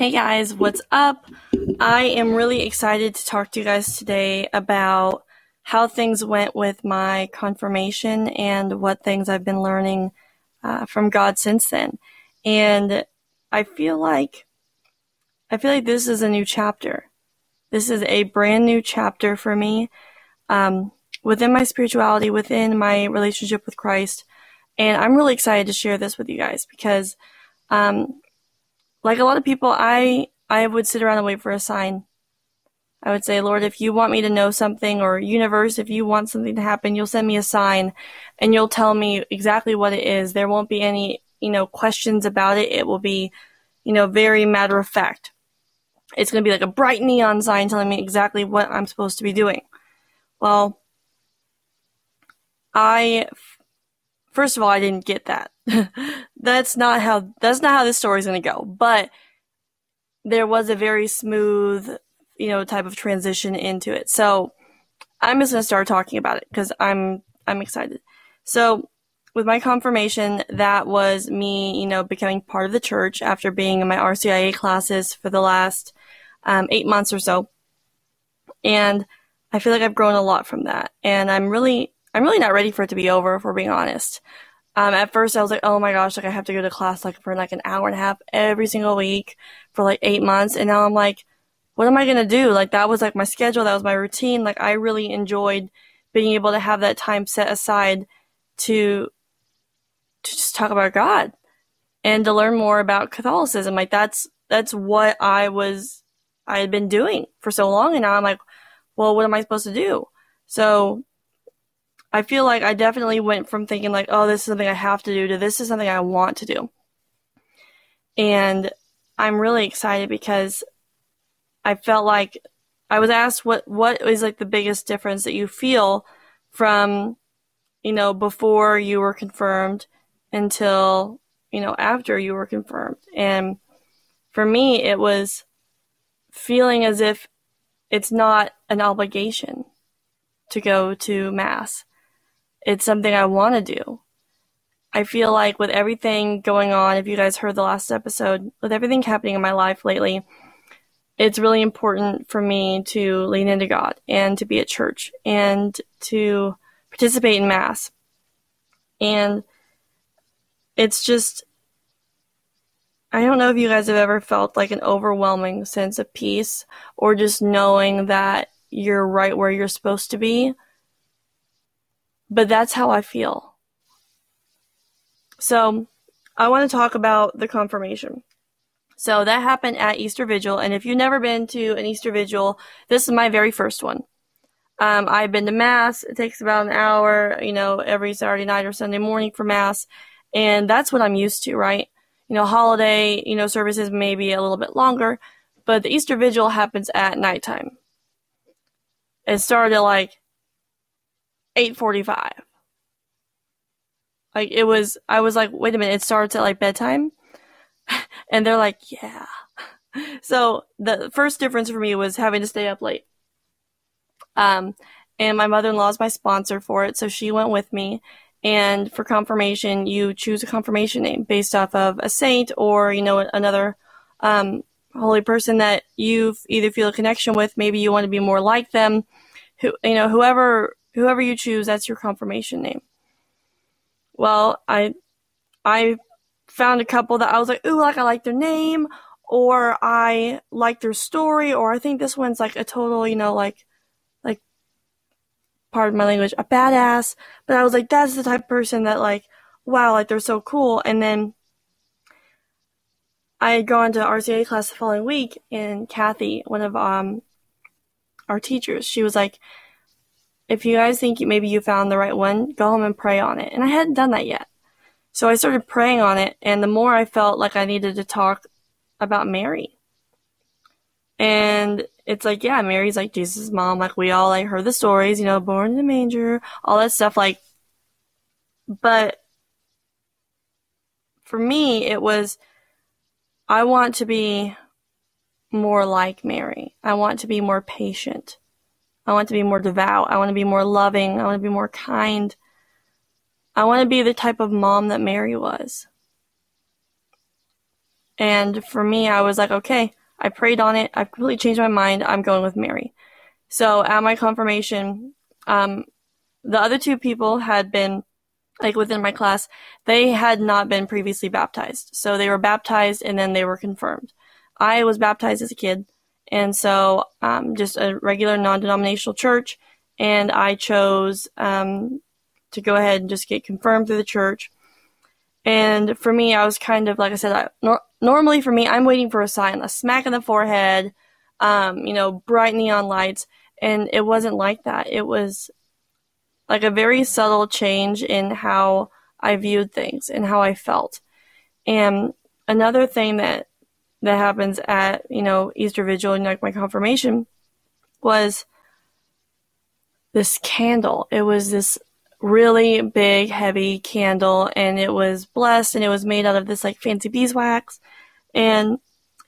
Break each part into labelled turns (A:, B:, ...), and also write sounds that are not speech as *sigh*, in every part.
A: Hey guys, what's up? I am really excited to talk to you guys today about how things went with my confirmation and what things I've been learning uh, from God since then. And I feel like I feel like this is a new chapter. This is a brand new chapter for me um, within my spirituality, within my relationship with Christ. And I'm really excited to share this with you guys because um, like a lot of people, I I would sit around and wait for a sign. I would say, Lord, if you want me to know something, or universe, if you want something to happen, you'll send me a sign, and you'll tell me exactly what it is. There won't be any, you know, questions about it. It will be, you know, very matter of fact. It's going to be like a bright neon sign telling me exactly what I'm supposed to be doing. Well, I first of all, I didn't get that. *laughs* that's not how that's not how this story's going to go. But there was a very smooth, you know, type of transition into it. So I'm just going to start talking about it because I'm I'm excited. So with my confirmation, that was me, you know, becoming part of the church after being in my RCIA classes for the last um, eight months or so, and I feel like I've grown a lot from that, and I'm really I'm really not ready for it to be over, if we're being honest. Um, at first I was like, oh my gosh, like I have to go to class like for like an hour and a half every single week for like eight months. And now I'm like, what am I going to do? Like that was like my schedule. That was my routine. Like I really enjoyed being able to have that time set aside to, to just talk about God and to learn more about Catholicism. Like that's, that's what I was, I had been doing for so long. And now I'm like, well, what am I supposed to do? So I feel like I definitely went from thinking like, oh, this is something I have to do to this is something I want to do. And I'm really excited because I felt like I was asked what what is like the biggest difference that you feel from you know before you were confirmed until you know after you were confirmed. And for me it was feeling as if it's not an obligation to go to mass it's something I want to do. I feel like with everything going on, if you guys heard the last episode, with everything happening in my life lately, it's really important for me to lean into God and to be at church and to participate in Mass. And it's just, I don't know if you guys have ever felt like an overwhelming sense of peace or just knowing that you're right where you're supposed to be but that's how I feel. So I want to talk about the confirmation. So that happened at Easter Vigil, and if you've never been to an Easter Vigil, this is my very first one. Um, I've been to Mass. It takes about an hour, you know, every Saturday night or Sunday morning for Mass, and that's what I'm used to, right? You know, holiday, you know, services may be a little bit longer, but the Easter Vigil happens at nighttime. It started like 8:45. Like it was I was like, "Wait a minute, it starts at like bedtime?" *laughs* and they're like, "Yeah." *laughs* So the first difference for me was having to stay up late. Um and my mother-in-law is my sponsor for it, so she went with me. And for confirmation, you choose a confirmation name based off of a saint or, you know, another um, holy person that you either feel a connection with. Maybe you want to be more like them. Who, you know, whoever whoever you choose, that's your confirmation name. Well, I I found a couple that I was like, ooh, like I like their name, or I like their story, or I think this one's like a total, you know, like like pardon my language, a badass. But I was like, that's the type of person that like, wow, like they're so cool. And then I had gone to RCIA class the following week, and Kathy, one of um our teachers, she was like, if you guys think maybe you found the right one, go home and pray on it. And I hadn't done that yet. So I started praying on it, and the more I felt like I needed to talk about Mary. And it's like, yeah, Mary's like Jesus' mom. Like we all like heard the stories, you know, born in the manger, all that stuff. Like, but for me, it was, I want to be more like Mary. I want to be more patient. I want to be more devout. I want to be more loving. I want to be more kind. I want to be the type of mom that Mary was. And for me, I was like, okay, I prayed on it. I've completely changed my mind. I'm going with Mary. So at my confirmation, um, the other two people had been like within my class, they had not been previously baptized. So they were baptized and then they were confirmed. I was baptized as a kid. And so, um, just a regular non-denominational church. And I chose, um, to go ahead and just get confirmed through the church. And for me, I was kind of, like I said, I, nor- normally for me, I'm waiting for a sign, a smack in the forehead, um, you know, bright neon lights. And it wasn't like that. It was like a very subtle change in how I viewed things and how I felt. And another thing that that happens at you know Easter Vigil and like my confirmation was this candle. It was this really big, heavy candle, and it was blessed, and it was made out of this like fancy beeswax, and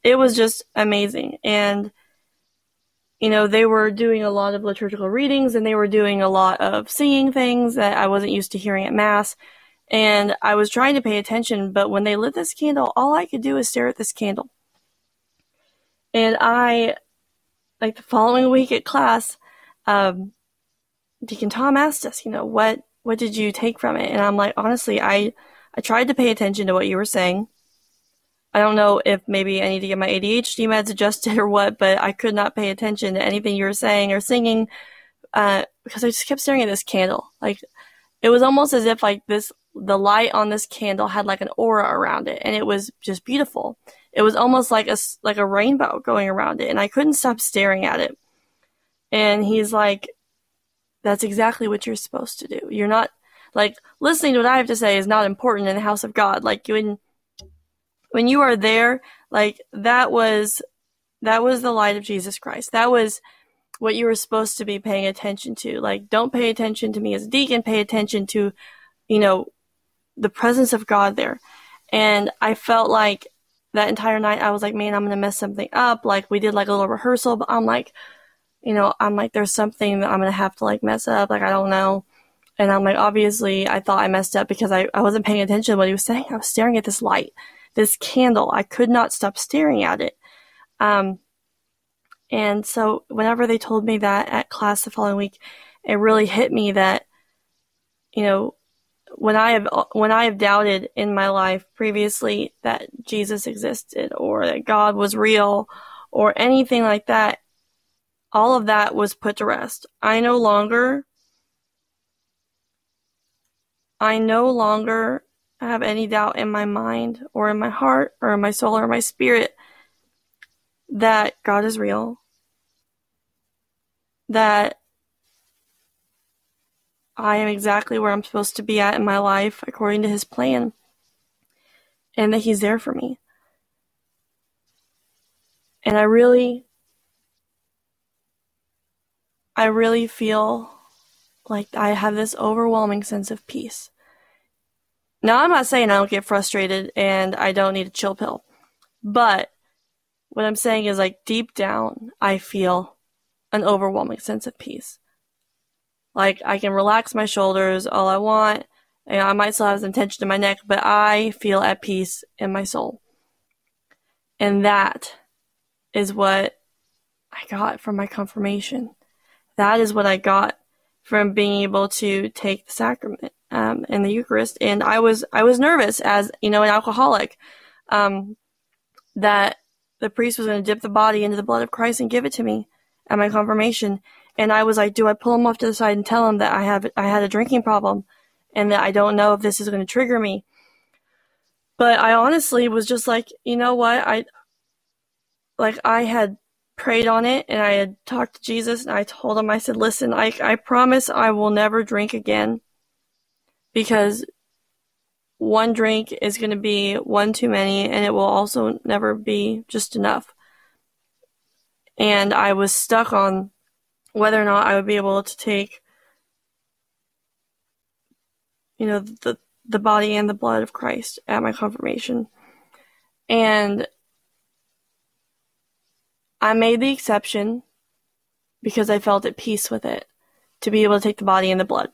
A: it was just amazing. And you know, they were doing a lot of liturgical readings, and they were doing a lot of singing things that I wasn't used to hearing at mass. And I was trying to pay attention, but when they lit this candle, all I could do is stare at this candle. And I, like the following week at class, um, Deacon Tom asked us, you know, what what did you take from it? And I'm like, honestly, I I tried to pay attention to what you were saying. I don't know if maybe I need to get my ADHD meds adjusted *laughs* or what, but I could not pay attention to anything you were saying or singing uh, because I just kept staring at this candle. Like it was almost as if like this the light on this candle had like an aura around it, and it was just beautiful. It was almost like a like a rainbow going around it, and I couldn't stop staring at it. And he's like, that's exactly what you're supposed to do. You're not like listening to what I have to say is not important in the house of God. Like when when you are there, like that was that was the light of Jesus Christ. That was what you were supposed to be paying attention to. Like don't pay attention to me as a deacon, pay attention to, you know, the presence of God there. And I felt like that entire night I was like, man, I'm gonna mess something up. Like we did like a little rehearsal, but I'm like, you know, I'm like, there's something that I'm gonna have to like mess up. Like, I don't know. And I'm like, obviously, I thought I messed up because I, I wasn't paying attention to what he was saying. I was staring at this light, this candle. I could not stop staring at it. Um, and so whenever they told me that at class the following week, it really hit me that, you know, when I have, when I have doubted in my life previously that Jesus existed or that God was real or anything like that, all of that was put to rest. I no longer I no longer have any doubt in my mind or in my heart or in my soul or my spirit that God is real. That I am exactly where I'm supposed to be at in my life according to his plan. And that he's there for me. And I really I really feel like I have this overwhelming sense of peace. Now, I'm not saying I don't get frustrated and I don't need a chill pill, but what I'm saying is like deep down, I feel an overwhelming sense of peace. Like I can relax my shoulders all I want. and I might still have some tension in my neck, but I feel at peace in my soul. And that is what I got from my confirmation that is what I got from being able to take the sacrament um, in the Eucharist. And I was I was nervous as you know an alcoholic um, that the priest was going to dip the body into the blood of Christ and give it to me at my confirmation. And I was like, do I pull him off to the side and tell him that I have I had a drinking problem and that I don't know if this is going to trigger me? But I honestly was just like, you know what? I like I had prayed on it and I had talked to Jesus and I told him, I said, listen, I, I promise I will never drink again because one drink is going to be one too many and it will also never be just enough. And I was stuck on whether or not I would be able to take, you know, the, the body and the blood of Christ at my confirmation. And I made the exception because I felt at peace with it to be able to take the body and the blood.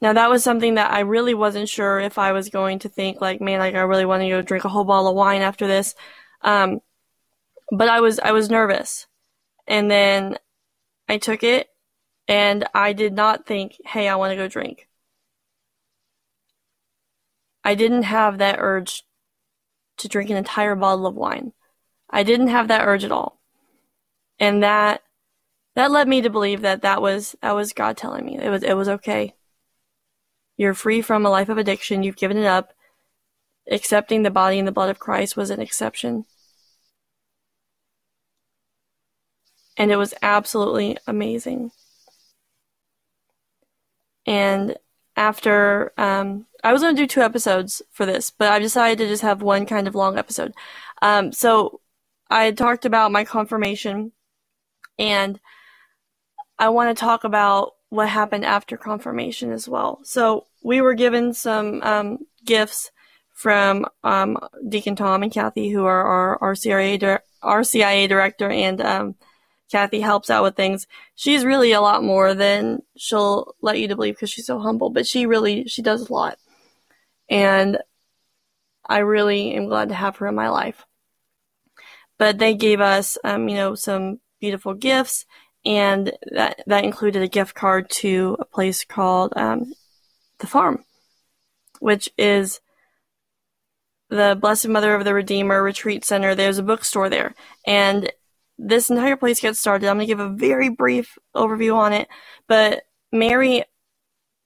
A: Now that was something that I really wasn't sure if I was going to think like, man, like I really want to go drink a whole bottle of wine after this. Um, but I was, I was nervous. And then I took it and I did not think, hey, I want to go drink. I didn't have that urge to drink an entire bottle of wine. I didn't have that urge at all. And that that led me to believe that that was that was God telling me it was it was okay. You're free from a life of addiction. You've given it up. Accepting the body and the blood of Christ was an exception. And it was absolutely amazing. And after um, I was going to do two episodes for this, but I decided to just have one kind of long episode. Um, so I talked about my confirmation, and I want to talk about what happened after confirmation as well. So we were given some um, gifts from um, Deacon Tom and Kathy, who are our, our CIA, RCIA director and um, Kathy helps out with things. She's really a lot more than she'll let you to believe because she's so humble, but she really, she does a lot. And I really am glad to have her in my life. But they gave us, um, you know, some beautiful gifts and that, that included a gift card to a place called, um, the farm, which is the Blessed Mother of the Redeemer Retreat Center. There's a bookstore there. And this entire place gets started. I'm going to give a very brief overview on it, but Mary,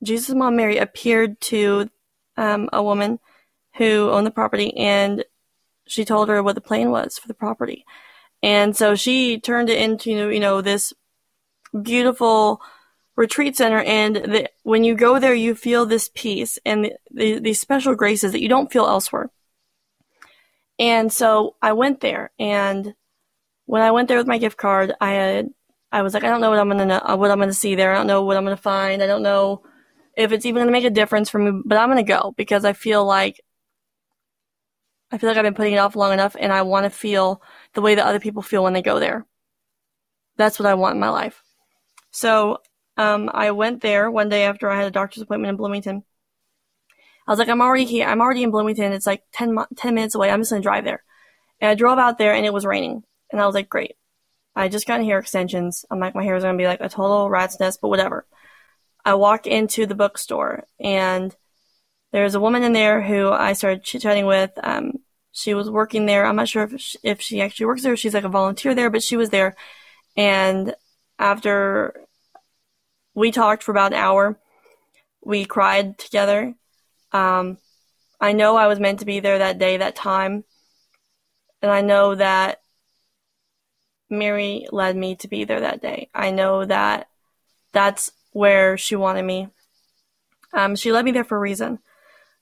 A: Jesus' mom Mary, appeared to um, a woman who owned the property, and she told her what the plan was for the property, and so she turned it into you know this beautiful retreat center. And the, when you go there, you feel this peace and the, the, these special graces that you don't feel elsewhere. And so I went there and when I went there with my gift card, I had, I was like, I don't know what I'm gonna what I'm gonna see there. I don't know what I'm gonna find. I don't know if it's even gonna make a difference for me, but I'm gonna go because I feel like I feel like I've been putting it off long enough, and I want to feel the way that other people feel when they go there. That's what I want in my life. So um, I went there one day after I had a doctor's appointment in Bloomington. I was like, I'm already here. I'm already in Bloomington. It's like 10, 10 minutes away. I'm just gonna drive there. And I drove out there, and it was raining. And I was like, great. I just got hair extensions. I'm like, my hair is going to be like a total rat's nest, but whatever. I walk into the bookstore and there's a woman in there who I started chit chatting with. Um, she was working there. I'm not sure if she, if she actually works there. She's like a volunteer there, but she was there. And after we talked for about an hour, we cried together. Um, I know I was meant to be there that day, that time. And I know that Mary led me to be there that day. I know that that's where she wanted me. Um, she led me there for a reason.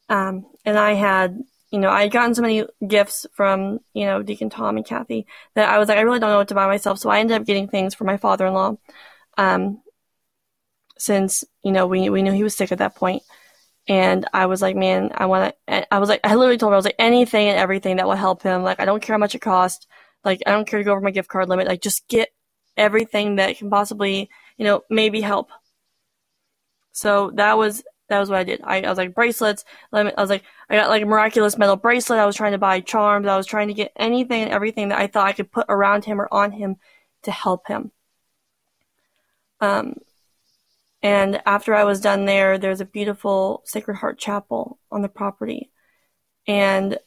A: Um, and I had, you know, I had gotten so many gifts from, you know, Deacon Tom and Kathy that I was like, I really don't know what to buy myself. So I ended up getting things for my father-in-law. Um, since, you know, we, we knew he was sick at that point. And I was like, man, I want to, I was like, I literally told her, I was like, anything and everything that will help him. Like, I don't care how much it costs. Like, I don't care to go over my gift card limit. Like, just get everything that can possibly, you know, maybe help. So that was that was what I did. I, I was like bracelets. I was like I got like a miraculous medal bracelet. I was trying to buy charms. I was trying to get anything and everything that I thought I could put around him or on him to help him. Um, and after I was done there, there's a beautiful Sacred Heart Chapel on the property, and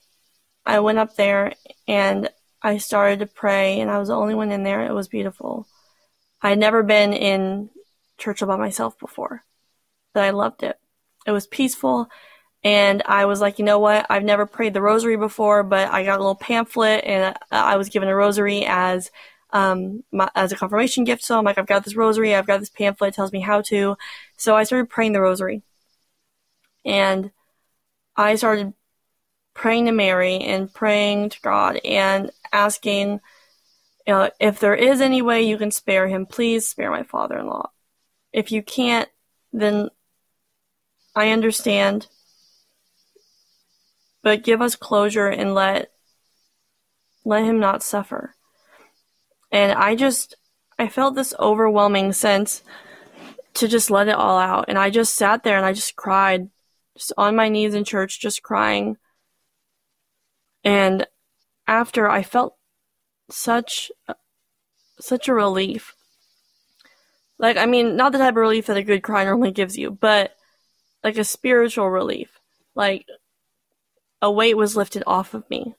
A: I went up there and I started to pray, and I was the only one in there. It was beautiful. I had never been in church all by myself before, but I loved it. It was peaceful, and I was like, you know what? I've never prayed the rosary before, but I got a little pamphlet, and I was given a rosary as um, my, as a confirmation gift. So I'm like, I've got this rosary, I've got this pamphlet, tells me how to. So I started praying the rosary, and I started praying to Mary and praying to God and asking, you know, if there is any way you can spare him, please spare my father in law. If you can't, then I understand. But give us closure and let let him not suffer. And I just I felt this overwhelming sense to just let it all out. And I just sat there and I just cried, just on my knees in church, just crying. And after I felt such, such a relief. Like, I mean, not the type of relief that a good cry normally gives you, but like a spiritual relief. Like, a weight was lifted off of me.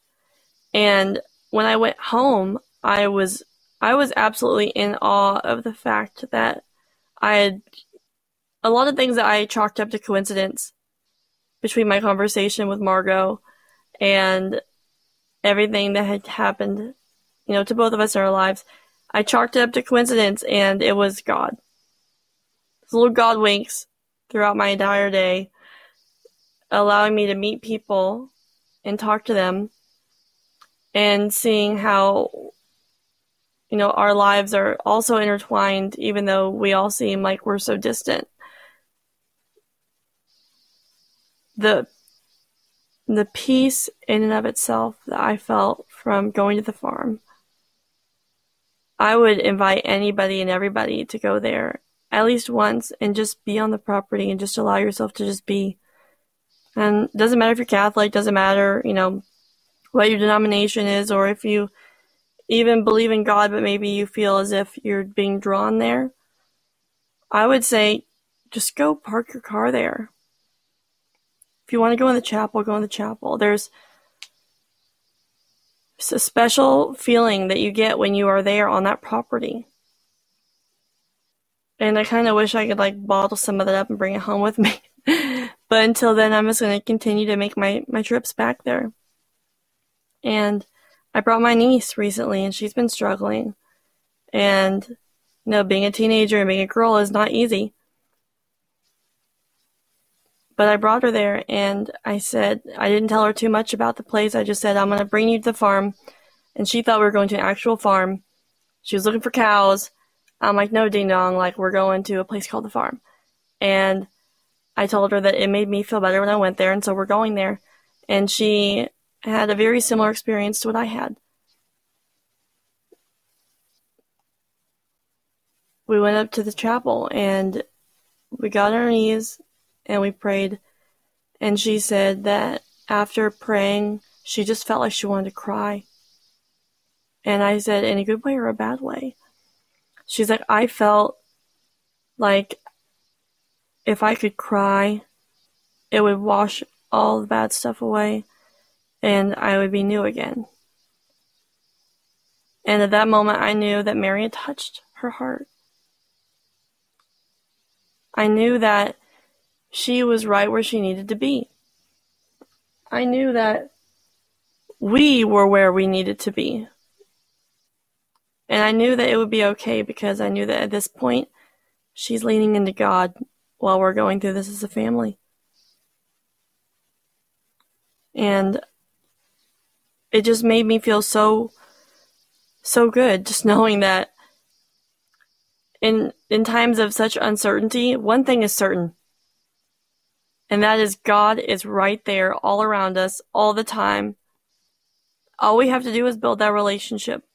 A: And when I went home, I was I was absolutely in awe of the fact that I had a lot of things that I chalked up to coincidence between my conversation with Margot and everything that had happened, you know, to both of us in our lives. I chalked it up to coincidence and it was God. These little God winks throughout my entire day, allowing me to meet people and talk to them and seeing how you know, our lives are also intertwined, even though we all seem like we're so distant. The the peace in and of itself that I felt from going to the farm. I would invite anybody and everybody to go there at least once and just be on the property and just allow yourself to just be. And doesn't matter if you're Catholic, doesn't matter, you know, what your denomination is or if you even believe in God, but maybe you feel as if you're being drawn there, I would say just go park your car there. If you want to go in the chapel, go in the chapel. There's a special feeling that you get when you are there on that property. And I kind of wish I could like bottle some of that up and bring it home with me. *laughs* but until then, I'm just going to continue to make my, my trips back there. And I brought my niece recently and she's been struggling. And, you know, being a teenager and being a girl is not easy. But I brought her there and I said, I didn't tell her too much about the place. I just said, I'm going to bring you to the farm. And she thought we were going to an actual farm. She was looking for cows. I'm like, no, ding dong, like, we're going to a place called the farm. And I told her that it made me feel better when I went there, and so we're going there. And she had a very similar experience to what I had. We went up to the chapel and we got on our knees and we prayed. And she said that after praying, she just felt like she wanted to cry. And I said, in a good way or a bad way? She's like, I felt like if I could cry, it would wash all the bad stuff away and I would be new again. And at that moment, I knew that Mary had touched her heart. I knew that she was right where she needed to be. I knew that we were where we needed to be. And I knew that it would be okay because I knew that at this point, she's leaning into God while we're going through this as a family. And it just made me feel so so good just *laughs* knowing that in in times of such uncertainty, one thing is certain. And that is God is right there all around us all the time. All we have to do is build that relationship.